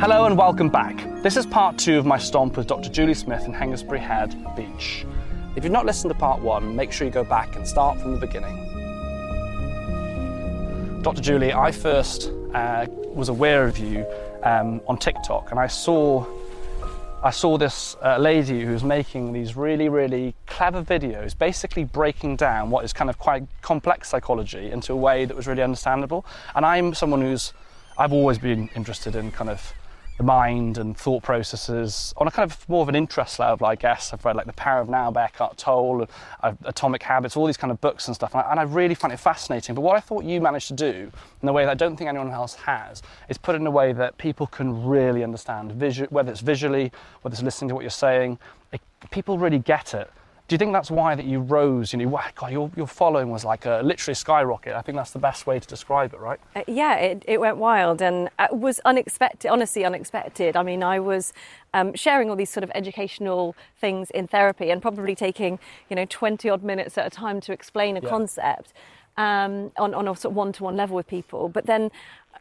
Hello and welcome back. This is part two of my stomp with Dr. Julie Smith in Hengistbury Head Beach. If you've not listened to part one, make sure you go back and start from the beginning. Dr. Julie, I first uh, was aware of you um, on TikTok, and I saw I saw this uh, lady who was making these really, really clever videos, basically breaking down what is kind of quite complex psychology into a way that was really understandable. And I'm someone who's I've always been interested in kind of the mind and thought processes on a kind of more of an interest level, I guess. I've read like The Power of Now by Eckhart Tolle, uh, Atomic Habits, all these kind of books and stuff, and I, and I, really find it fascinating. But what I thought you managed to do, in a way that I don't think anyone else has, is put it in a way that people can really understand, visu- whether it's visually, whether it's listening to what you're saying. It, people really get it do you think that's why that you rose? You know, God, your, your following was like a literally skyrocket. I think that's the best way to describe it, right? Uh, yeah, it, it went wild and it uh, was unexpected, honestly unexpected. I mean, I was um, sharing all these sort of educational things in therapy and probably taking, you know, 20 odd minutes at a time to explain a yeah. concept um, on, on a sort of one-to-one level with people. But then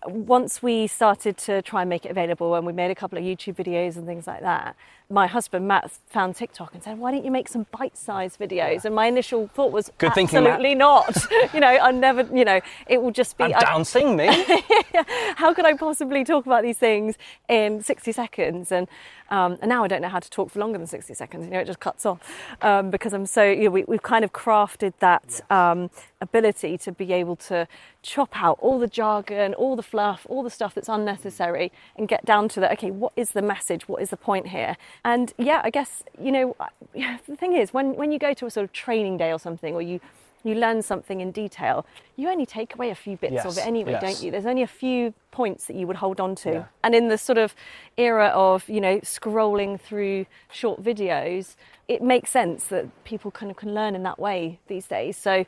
once we started to try and make it available and we made a couple of YouTube videos and things like that, my husband Matt found TikTok and said, "Why don't you make some bite-sized videos?" Yeah. And my initial thought was, Good "Absolutely thinking, not." you know, I never, you know, it will just be. I'm dancing me. How could I possibly talk about these things in 60 seconds? And um, and now I don't know how to talk for longer than 60 seconds. You know, it just cuts off um, because I'm so. You know, we, have kind of crafted that um, ability to be able to chop out all the jargon, all the fluff, all the stuff that's unnecessary, and get down to the okay. What is the message? What is the point here? And yeah, I guess, you know, the thing is, when, when you go to a sort of training day or something, or you, you learn something in detail, you only take away a few bits yes, of it anyway, yes. don't you? There's only a few points that you would hold on to. Yeah. And in the sort of era of, you know, scrolling through short videos, it makes sense that people kind of can learn in that way these days. So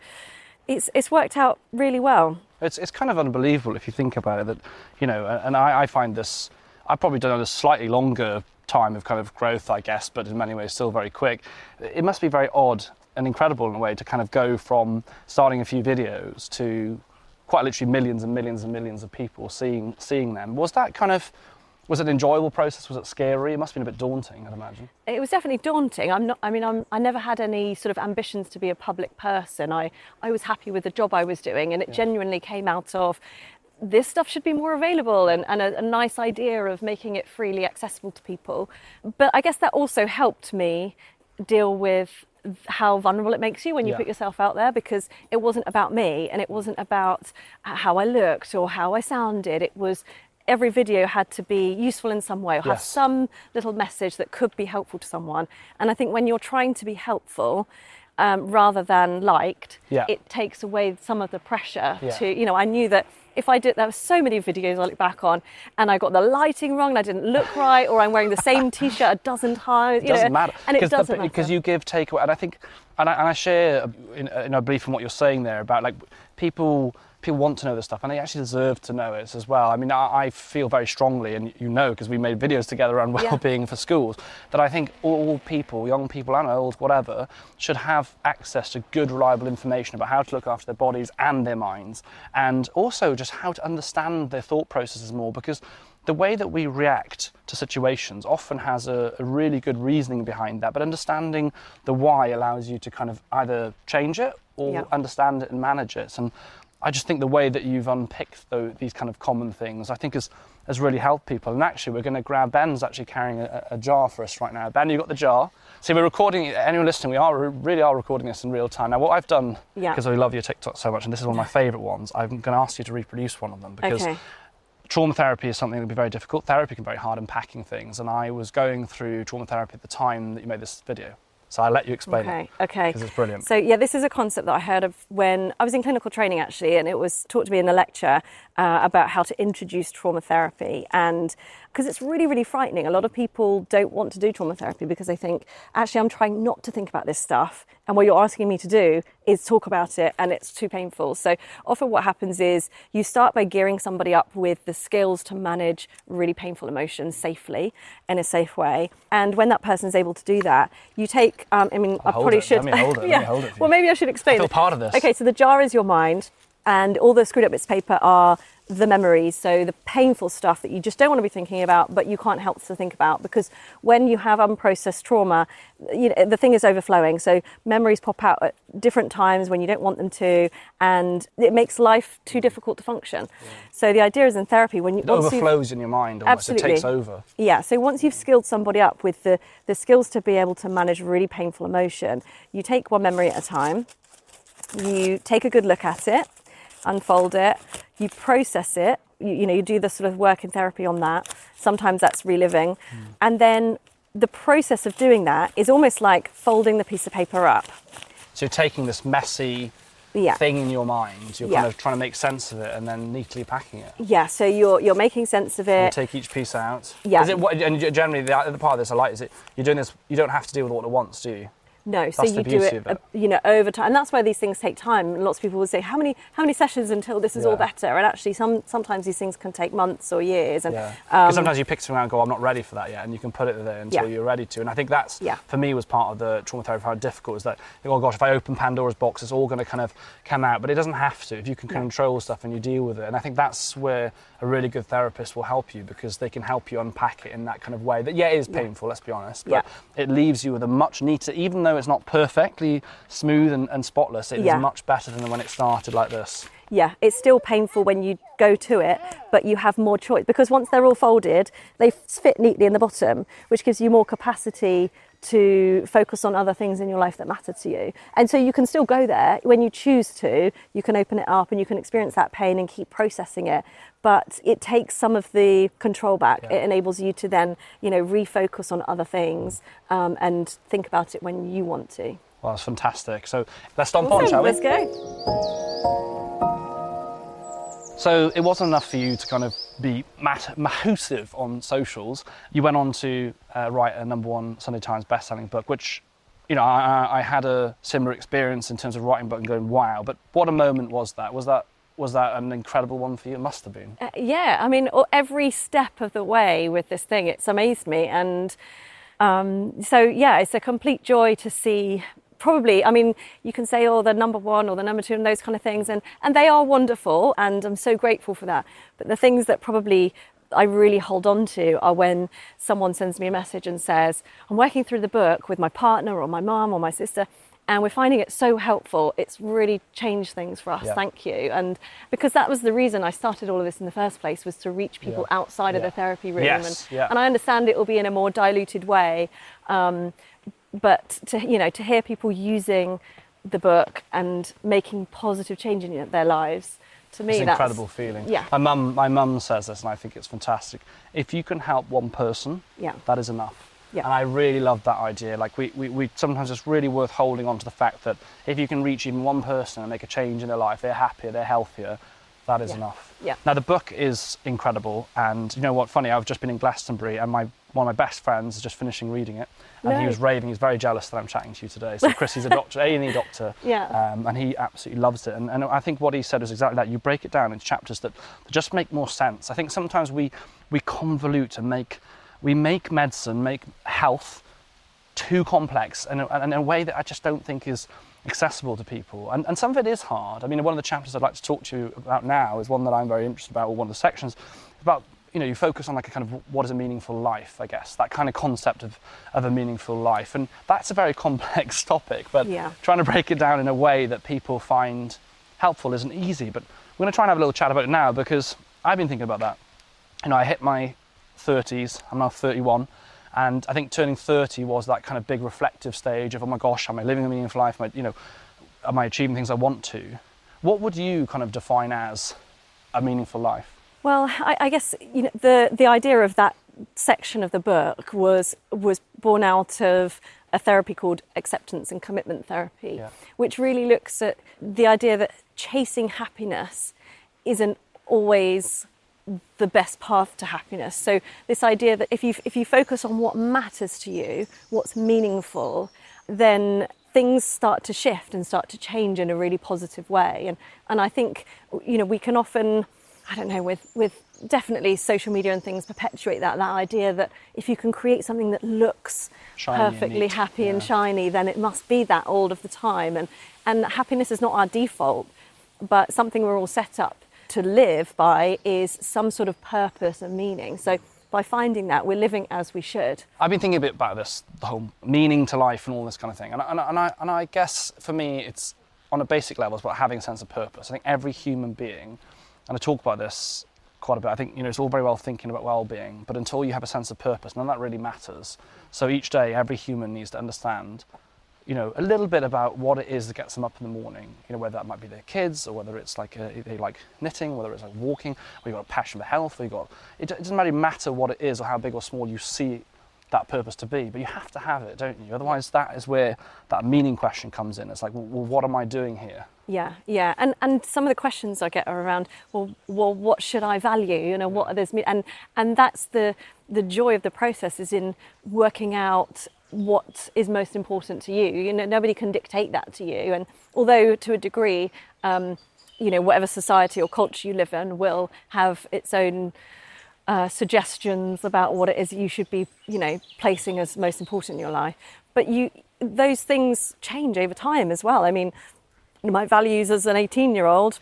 it's, it's worked out really well. It's, it's kind of unbelievable if you think about it that, you know, and I, I find this, I've probably done a slightly longer time of kind of growth, I guess, but in many ways still very quick. It must be very odd and incredible in a way to kind of go from starting a few videos to quite literally millions and millions and millions of people seeing seeing them. Was that kind of was it an enjoyable process? Was it scary? It must have been a bit daunting, I'd imagine. It was definitely daunting. I'm not. I mean, I'm, I never had any sort of ambitions to be a public person. I, I was happy with the job I was doing, and it yeah. genuinely came out of this stuff should be more available and, and a, a, nice idea of making it freely accessible to people. But I guess that also helped me deal with how vulnerable it makes you when you yeah. put yourself out there because it wasn't about me and it wasn't about how I looked or how I sounded. It was every video had to be useful in some way or have some little message that could be helpful to someone. And I think when you're trying to be helpful, um, rather than liked, yeah. it takes away some of the pressure yeah. to, you know, I knew that if I did, there were so many videos I look back on, and I got the lighting wrong, and I didn't look right, or I'm wearing the same T-shirt a dozen times. It doesn't know, matter, and it doesn't the, matter because you give takeaway, and I think, and I, and I share in, in a belief in what you're saying there about like people people want to know this stuff and they actually deserve to know it as well. I mean, I, I feel very strongly, and you know, because we made videos together on well-being yeah. for schools, that I think all people, young people and old, whatever, should have access to good, reliable information about how to look after their bodies and their minds, and also just how to understand their thought processes more, because the way that we react to situations often has a, a, really good reasoning behind that, but understanding the why allows you to kind of either change it or yeah. understand it and manage it. And I just think the way that you've unpicked the, these kind of common things, I think has, has really helped people. And actually, we're going to grab Ben's actually carrying a, a jar for us right now. Ben, you got the jar. See, we're recording. Anyone listening, we are really are recording this in real time. Now, what I've done because yeah. I love your TikTok so much, and this is one of my favourite ones. I'm going to ask you to reproduce one of them because. Okay. Trauma therapy is something that can be very difficult. Therapy can be very hard unpacking things, and I was going through trauma therapy at the time that you made this video. So I let you explain Okay, it. okay. Because it's brilliant. So, yeah, this is a concept that I heard of when I was in clinical training actually, and it was taught to me in a lecture uh, about how to introduce trauma therapy. And because it's really, really frightening, a lot of people don't want to do trauma therapy because they think, actually, I'm trying not to think about this stuff. And what you're asking me to do is talk about it, and it's too painful. So, often what happens is you start by gearing somebody up with the skills to manage really painful emotions safely in a safe way. And when that person is able to do that, you take, um, I mean, I hold probably it. should. Let me hold it. Yeah. hold it Well, maybe I should explain. I feel part of this. Okay, so the jar is your mind, and all the screwed up bits of paper are the memories. So the painful stuff that you just don't want to be thinking about, but you can't help to think about because when you have unprocessed trauma, you know, the thing is overflowing. So memories pop out at different times when you don't want them to, and it makes life too mm. difficult to function. So the idea is in therapy when you It overflows in your mind almost. Absolutely. It takes over. yeah, so once you've skilled somebody up with the, the skills to be able to manage really painful emotion, you take one memory at a time, you take a good look at it, unfold it, you process it, you, you know, you do the sort of work in therapy on that. Sometimes that's reliving. Hmm. And then the process of doing that is almost like folding the piece of paper up. So you're taking this messy Yeah. thing in your mind, you're Yeah. kind of trying to make sense of it and then neatly packing it. Yeah, so you're you're making sense of it. You take each piece out. Yeah. Is it what, and generally, the part of this I like is it you're doing this. You don't have to deal with it all at once, do you? No, so you do it, it. uh, you know, over time, and that's why these things take time. And lots of people will say, "How many, how many sessions until this is all better?" And actually, some sometimes these things can take months or years. And Yeah. um, Because sometimes you pick something out and go, I'm not ready for that yet, and you can put it there until Yeah. you're ready to. And I think that's, Yeah. for me, was part of the trauma therapy, how difficult is that, oh gosh, if I open Pandora's box, it's all going to kind of come out. But it doesn't have to if you can control stuff and you deal with it. And I think that's where a really good therapist will help you because they can help you unpack it in that kind of way that, yeah, it is painful, let's be honest, but it leaves you with a much neater, even though it's not perfectly smooth and, and spotless, it is Yeah. much better than when it started like this. yeah, it's still painful when you go to it, but you have more choice because once they're all folded, they fit neatly in the bottom, which gives you more capacity to focus on other things in your life that matter to you. And so you can still go there when you choose to, you can open it up and you can experience that pain and keep processing it. But it takes some of the control back. Yeah. It enables you to then, you know, refocus on other things um, and think about it when you want to. Well, that's fantastic. So let's stomp on, shall we? let's go. So it wasn't enough for you to kind of be mat- mahoosive on socials. You went on to uh, write a number one Sunday Times best-selling book, which, you know, I, I- had a similar experience in terms of writing a book and going, wow. But what a moment was that? Was that was that an incredible one for you? It must have been. Uh, yeah, I mean, every step of the way with this thing, it's amazed me. And um, so, yeah, it's a complete joy to see. Probably, I mean, you can say, oh, the number one or the number two and those kind of things, and, and they are wonderful, and I'm so grateful for that. But the things that probably I really hold on to are when someone sends me a message and says, I'm working through the book with my partner or my mum or my sister, and we're finding it so helpful. It's really changed things for us. Yeah. Thank you. And because that was the reason I started all of this in the first place was to reach people Yeah. outside of the therapy room. Yes, and, yeah. and I understand it will be in a more diluted way. Um, but to you know, to hear people using the book and making positive change in their lives, to me, It's an that's incredible feeling. Yeah. My mum, my mum says this, and I think it's fantastic. If you can help one person, Yeah. that is enough. Yeah. And I really love that idea. Like we, we, we sometimes it's really worth holding on to the fact that if you can reach even one person and make a change in their life, they're happier, they're healthier, that is Yeah. enough. Yeah. Now the book is incredible, and you know what? Funny, I've just been in Glastonbury, and my one of my best friends is just finishing reading it, and he was raving. He's very jealous that I'm chatting to you today. So Chris, he's a doctor, A and E doctor, Yeah. um, and he absolutely loves it. And, and I think what he said was exactly that. You break it down into chapters that, just make more sense. I think sometimes we we convolute and make we make medicine, make health too complex and, and in a way that I just don't think is accessible to people. And, and some of it is hard. I mean, one of the chapters I'd like to talk to you about now is one that I'm very interested about, or one of the sections about. You know, you focus on like a kind of what is a meaningful life, I guess, that kind of concept of, of a meaningful life. And that's a very complex topic, but Yeah. trying to break it down in a way that people find helpful isn't easy. But we're going to try and have a little chat about it now because I've been thinking about that. You know, I hit my 30s, I'm now 31, and I think turning 30 was that kind of big reflective stage of, oh my gosh, am I living a meaningful life? Am I, you know, am I achieving things I want to? What would you kind of define as a meaningful life? Well, I, I guess you know the the idea of that section of the book was was born out of a therapy called acceptance and commitment therapy, Yeah. which really looks at the idea that chasing happiness isn't always the best path to happiness. So this idea that if you if you focus on what matters to you, what's meaningful, then things start to shift and start to change in a really positive way. And and I think you know we can often I don't know with with definitely social media and things perpetuate that that idea that if you can create something that looks Shiny perfectly neat, happy and shiny then it must be that all of the time and and happiness is not our default but something we're all set up to live by is some sort of purpose and meaning. So by finding that, we're living as we should. I've been thinking a bit about this, the whole meaning to life and all this kind of thing. And, and, and, I, and I guess for me, it's on a basic level, it's about having a sense of purpose. I think every human being, and I talk about this quite a bit, I think you know it's all very well thinking about well-being, but until you have a sense of purpose, none of that really matters. So each day, every human needs to understand you know, a little bit about what it is that gets them up in the morning. You know, whether that might be their kids or whether it's like a, they like knitting, whether it's like walking, or you've got a passion for health, or you got. It, it doesn't really matter what it is or how big or small you see that purpose to be, but you have to have it, don't you? Otherwise, that is where that meaning question comes in. It's like, well, what am I doing here? Yeah, yeah, and and some of the questions I get are around, well, well, what should I value? You know, what are those, and and that's the the joy of the process is in working out what is most important to you. You know, nobody can dictate that to you, and although to a degree, um, you know, whatever society or culture you live in will have its own uh, suggestions about what it is you should be, you know, placing as most important in your life. But you, those things change over time as well. I mean, my values as an 18 year old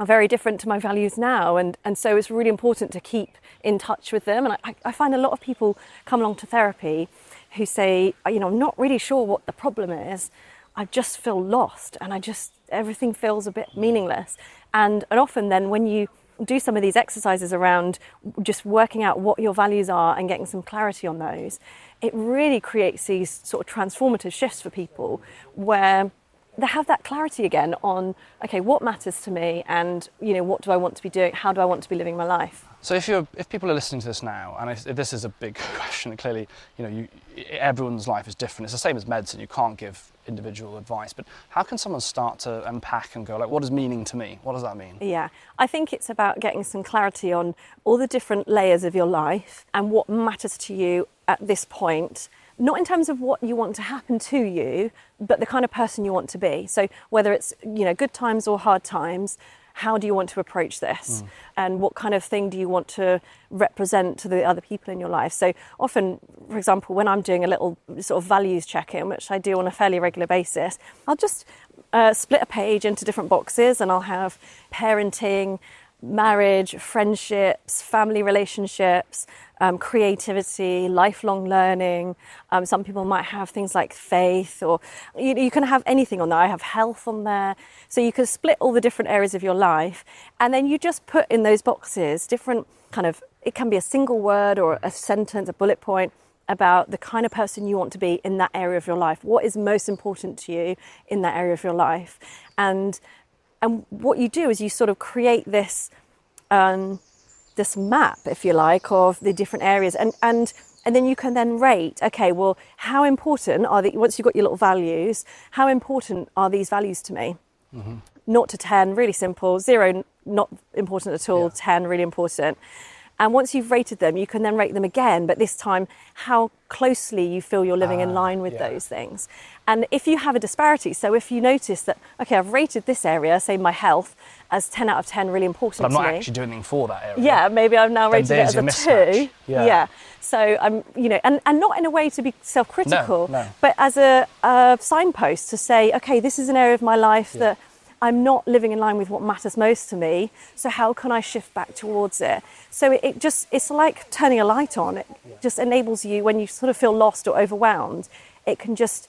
are very different to my values now. And, and so it's really important to keep in touch with them. And I, I find a lot of people come along to therapy who say, you know, I'm not really sure what the problem is. I just feel lost and I just, everything feels a bit meaningless. And, and often then when you do some of these exercises around just working out what your values are and getting some clarity on those, it really creates these sort of transformative shifts for people where they have that clarity again on okay what matters to me and you know what do i want to be doing? How do i want to be living my life So if you're, if people are listening to this now, and if, if this is a big question, clearly, you know, you, everyone's life is different. It's the same as medicine. You can't give individual advice. But how can someone start to unpack and go, like, what is meaning to me? What does that mean? yeah i think it's about getting some clarity on all the different layers of your life and what matters to you at this point not in terms of what you want to happen to you but the kind of person you want to be so whether it's you know good times or hard times how do you want to approach this? And what kind of thing do you want to represent to the other people in your life? So often for example when i'm doing a little sort of values check-in which i do on a fairly regular basis i'll just uh, split a page into different boxes and i'll have parenting marriage friendships family relationships um, creativity lifelong learning. Um, some people might have things like faith or you, you can have anything on there. I have health on there. So you can split all the different areas of your life. And then you just put in those boxes different kind of it can be a single word or a sentence a bullet point about the kind of person you want to be in that area of your life. What is most important to you in that area of your life? And and what you do is you sort of create this um, this map, if you like, of the different areas, and and and then you can then rate. Okay, well, how important are the once you've got your little values? How important are these values to me? Not to ten, really simple. Zero, not important at all. Yeah. Ten, really important. And once you've rated them, you can then rate them again, but this time how closely you feel you're living in Ah, line with yeah. those things. And if you have a disparity, so if you notice that, okay, I've rated this area, say my health, as 10 out of 10 really important But I'm not to me. actually doing anything for that area. Yeah, maybe I've now rated it as a mismatch. two. Yeah. So I'm, you know, and, and not in a way to be self-critical, No, no. but as a, a signpost to say, okay, this is an area of my life Yeah. that I'm not living in line with what matters most to me. So how can I shift back towards it? So it, it just, it's like turning a light on. It just enables you when you sort of feel lost or overwhelmed. It can just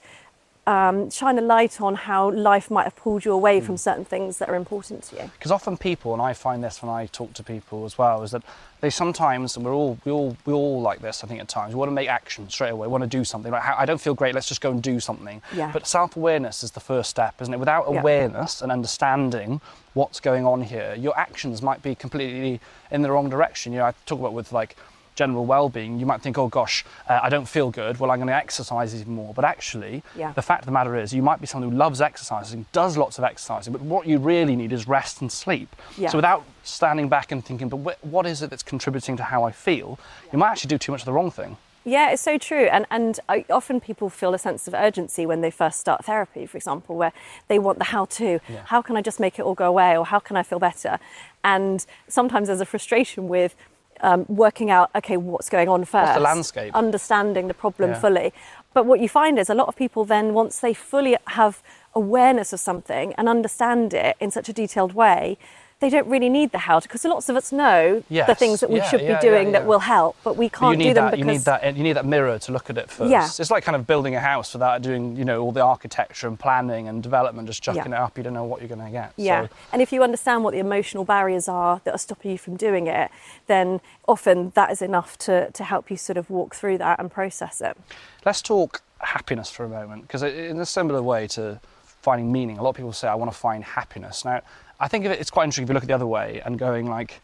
um, shine a light on how life might have pulled you away Hmm. from certain things that are important to you. because often people, and I find this when I talk to people as well, is that they sometimes, and we're all, we all, we all like this. I think at times we want to make action straight away. We want to do something. Like, I don't feel great. Let's just go and do something. Yeah. But self-awareness is the first step, isn't it? Without Yeah. awareness and understanding what's going on here, your actions might be completely in the wrong direction. You know, I talk about with like general well-being, you might think, oh gosh, uh, I don't feel good. Well, I'm going to exercise even more. But actually, Yeah. the fact of the matter is, you might be someone who loves exercising, does lots of exercising, but what you really need is rest and sleep. Yeah. So without standing back and thinking, but wh- what is it that's contributing to how I feel? You might actually do too much of the wrong thing. Yeah, it's so true. And, and I, often people feel a sense of urgency when they first start therapy, for example, where they want the how to. How can I just make it all go away? Or how can I feel better? And sometimes there's a frustration with um, working out, okay, what's going on first. The landscape? Understanding the problem Yeah. fully. But what you find is a lot of people then, once they fully have awareness of something and understand it in such a detailed way, they don't really need the how to, because lots of us know the things that we yeah, should yeah, be doing yeah, that will help, but we can't you need do them that. because You need that. You need that mirror to look at it first. Yeah. It's like kind of building a house without doing, you know, all the architecture and planning and development. Just chucking it up, you don't know what you're going to get. Yeah. So, And if you understand what the emotional barriers are that are stopping you from doing it, then often that is enough to, to help you sort of walk through that and process it. let's talk happiness for a moment, because in a similar way to finding meaning, a lot of people say, "I want to find happiness." Now, I think it's quite interesting if you look at the other way and going like,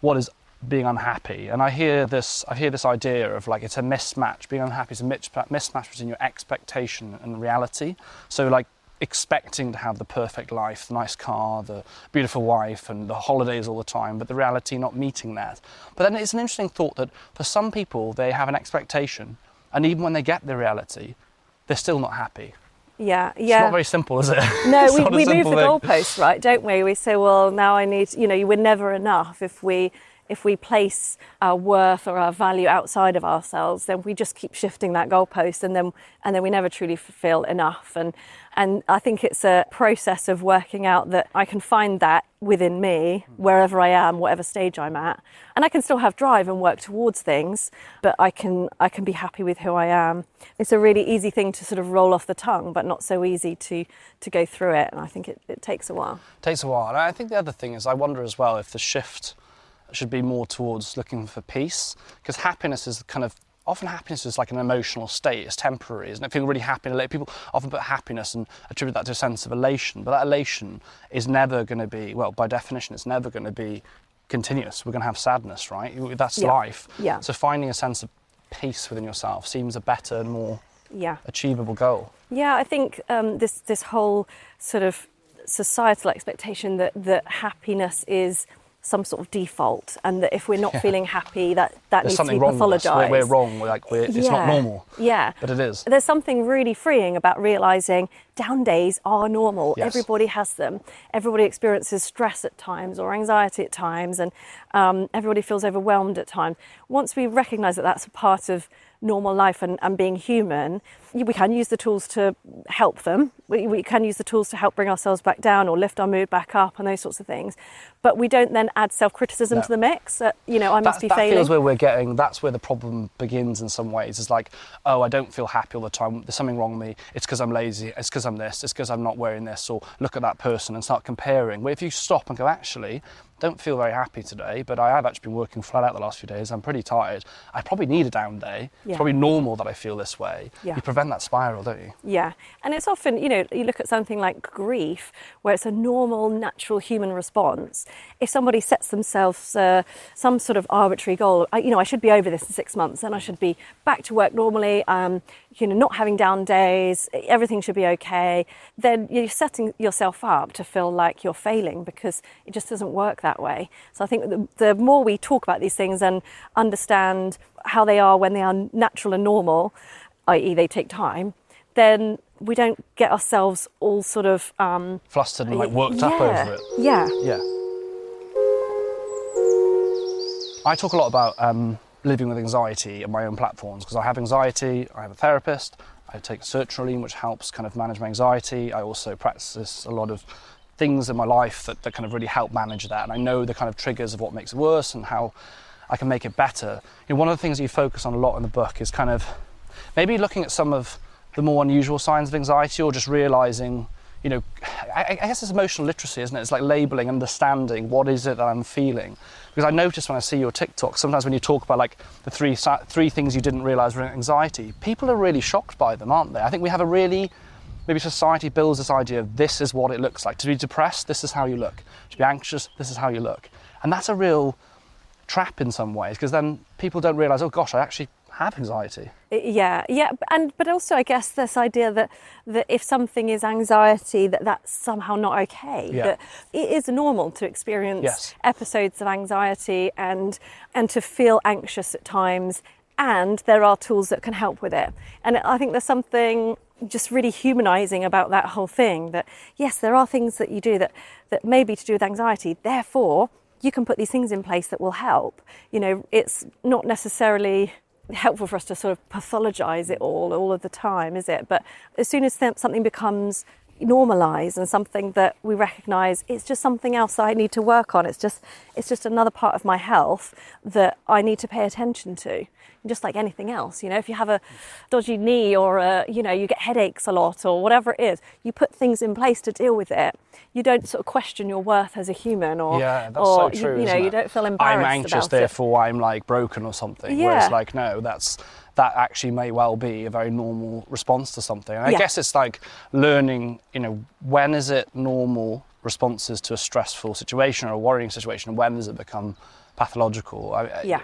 "What is being unhappy?" And I hear this. I hear this idea of like it's a mismatch. Being unhappy is a mismatch between your expectation and reality. So like expecting to have the perfect life, the nice car, the beautiful wife, and the holidays all the time, but the reality not meeting that. But then it's an interesting thought that for some people, they have an expectation, and even when they get the reality, they're still not happy. Yeah, yeah. It's not very simple, is it? no, we, we move the thing. goalposts, right, don't we? We say, well, now I need, you know, we're never enough if we if we place our worth or our value outside of ourselves, then we just keep shifting that goalpost, and then and then we never truly feel enough. And and I think it's a process of working out that I can find that within me wherever I am, whatever stage I'm at, and I can still have drive and work towards things, but I can I can be happy with who I am. It's a really easy thing to sort of roll off the tongue, but not so easy to to go through it. And I think it, it takes a while. It takes a while. And I think the other thing is, I wonder as well if the shift should be more towards looking for peace, because happiness is kind of often happiness is like an emotional state. It's temporary, isn't it? Feeling really happy. People often put happiness and attribute that to a sense of elation, but that elation is never going to be, well, by definition, it's never going to be continuous. We're going to have sadness, right? That's Yeah. life. Yeah. So finding a sense of peace within yourself seems a better and more Yeah. achievable goal. Yeah, I think um, this this whole sort of societal expectation that that happiness is some sort of default, and that if we're not feeling happy, that that There's needs to something be with us. pathologized. We're, we're wrong. We're like, we're, it's not normal. Yeah. But it is. There's something really freeing about realizing down days are normal. Yes. Everybody has them. Everybody experiences stress at times or anxiety at times, and um, everybody feels overwhelmed at times. Once we recognize that that's a part of normal life and, and being human, we can use the tools to help them. We, we can use the tools to help bring ourselves back down or lift our mood back up and those sorts of things. But we don't then add self criticism No. to the mix. That, you know, I must that, be that failing. feels where we're getting that's where the problem begins in some ways it's like oh i don't feel happy all the time there's something wrong with me it's because i'm lazy it's because i'm this it's because i'm not wearing this or look at that person and start comparing but if you stop and go actually don't feel very happy today but i have actually been working flat out the last few days. I'm pretty tired. I probably need a down day. Yeah. it's probably normal that i feel this way. Yeah. you prevent that spiral don't you? Yeah, and it's often, you know, you look at something like grief, where it's a normal, natural human response. If somebody sets themselves uh, some sort of arbitrary goal, I, you know, I should be over this in six months, and I should be back to work normally, um, you know, not having down days, everything should be okay, then you're setting yourself up to feel like you're failing because it just doesn't work that way. So I think the, the more we talk about these things and understand how they are when they are natural and normal, i.e., they take time, then we don't get ourselves all sort of um, flustered and like worked up over it Yeah, Yeah. I talk a lot about um, living with anxiety on my own platforms because I have anxiety, I have a therapist, I take sertraline, which helps kind of manage my anxiety. I also practice a lot of things in my life that, that kind of really help manage that. And I know the kind of triggers of what makes it worse and how I can make it better. You know, one of the things you focus on a lot in the book is kind of maybe looking at some of the more unusual signs of anxiety or just realizing you know I, I guess it's emotional literacy isn't it it's like labeling understanding what is it that i'm feeling because i notice when i see your tiktok sometimes when you talk about like the three three things you didn't realize were anxiety people are really shocked by them aren't they i think we have a really maybe society builds this idea of this is what it looks like to be depressed this is how you look to be anxious this is how you look and that's a real trap in some ways because then people don't realise, oh gosh, I actually have anxiety. Yeah, yeah, and but also I guess this idea that that if something is anxiety, that that's somehow not okay. Yeah. That it is normal to experience Yes. episodes of anxiety and and to feel anxious at times, and there are tools that can help with it. And I think there's something just really humanizing about that whole thing. That yes, there are things that you do that that may be to do with anxiety. Therefore, you can put these things in place that will help. You know, it's not necessarily helpful for us to sort of pathologize it all all of the time, is it? But as soon as something becomes normalized and something that we recognize it's just something else I need to work on. It's just it's just another part of my health that I need to pay attention to. Just like anything else, you know, if you have a dodgy knee or a, you know, you get headaches a lot or whatever it is, you put things in place to deal with it. You don't sort of question your worth as a human or Yeah, that's or so true. you, you know, you don't feel embarrassed I'm anxious, about it. therefore I'm like broken or something. Whereas Yeah. like no, that's that actually may well be a very normal response to something. And I guess it's like learning, you know, when is it normal responses to a stressful situation or a worrying situation, and when does it become pathological? I- Yeah.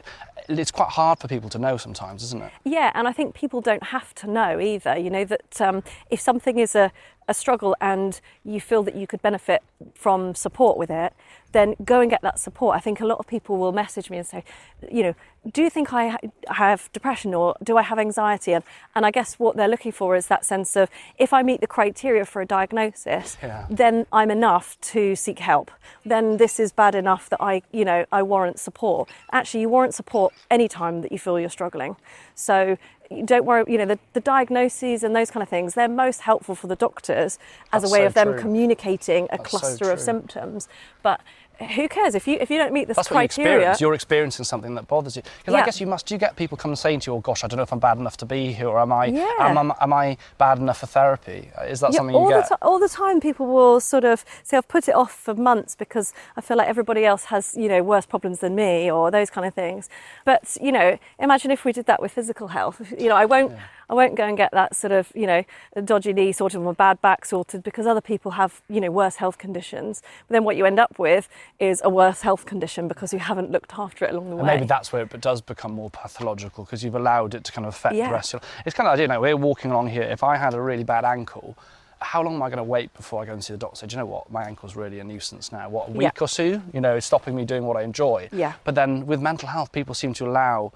It's quite hard for people to know sometimes, isn't it? Yeah, and I think people don't have to know either. You know that um, if something is a, a struggle and you feel that you could benefit from support with it, then go and get that support. I think a lot of people will message me and say, you know, do you think I have depression or do I have anxiety? And, and I guess what they're looking for is that sense of if I meet the criteria for a diagnosis, Yeah. then I'm enough to seek help. Then this is bad enough that I, you know, I warrant support. Actually, you warrant support anytime that you feel you're struggling. So don't worry, you know, the, the diagnoses and those kind of things, they're most helpful for the doctors as That's a way so of them true. communicating a That's so cluster of symptoms. But who cares if you if you don't meet this That's what you experience. You're experiencing something that bothers you. Because I guess you must. Do you get people come saying to you, "Oh gosh, I don't know if I'm bad enough to be here, or am I? Yeah. Am, am, am I bad enough for therapy? Is that Yeah, something all you get? the all the time people will sort of say I've put it off for months because I feel like everybody else has you know worse problems than me or those kind of things. But you know, imagine if we did that with physical health. You know, I won't. I won't go and get that sort of, you know, dodgy knee sorted or a bad back sorted because other people have, you know, worse health conditions. But then what you end up with is a worse health condition because you haven't looked after it along the And way. maybe that's where it does become more pathological because you've allowed it to kind of affect Yeah. the rest of your It's kind of, I don't know, we're walking along here. If I had a really bad ankle, how long am I going to wait before I go and see the doctor? Say, Do you know what? My ankle's really a nuisance now. What, a week Yeah. or two? You know, it's stopping me doing what I enjoy. Yeah. But then with mental health, people seem to allow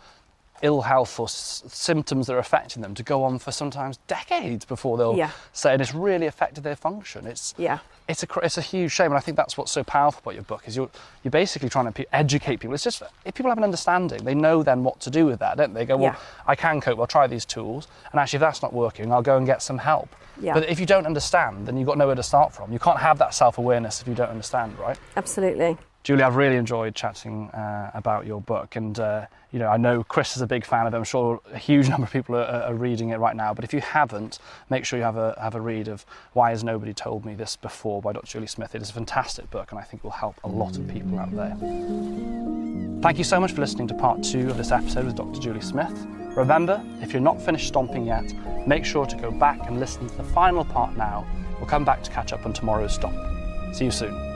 ill health or s- symptoms that are affecting them to go on for sometimes decades before they'll Yeah. say, and it's really affected their function. It's, Yeah. it's a it's a huge shame, and I think that's what's so powerful about your book is you're you're basically trying to pe- educate people. It's just if people have an understanding, they know then what to do with that, don't they? They go, well, Yeah. I can cope. I'll try these tools, and actually, if that's not working, I'll go and get some help. Yeah. But if you don't understand, then you've got nowhere to start from. You can't have that self awareness if you don't understand, right? Absolutely. Julie, I've really enjoyed chatting uh, about your book, and uh, you know I know Chris is a big fan of it. I'm sure a huge number of people are, are reading it right now. But if you haven't, make sure you have a have a read of Why Has Nobody Told Me This Before by Dr. Julie Smith. It is a fantastic book, and I think will help a lot of people out there. Thank you so much for listening to part two of this episode with Dr. Julie Smith. Remember, if you're not finished stomping yet, make sure to go back and listen to the final part now. We'll come back to catch up on tomorrow's stomp. See you soon.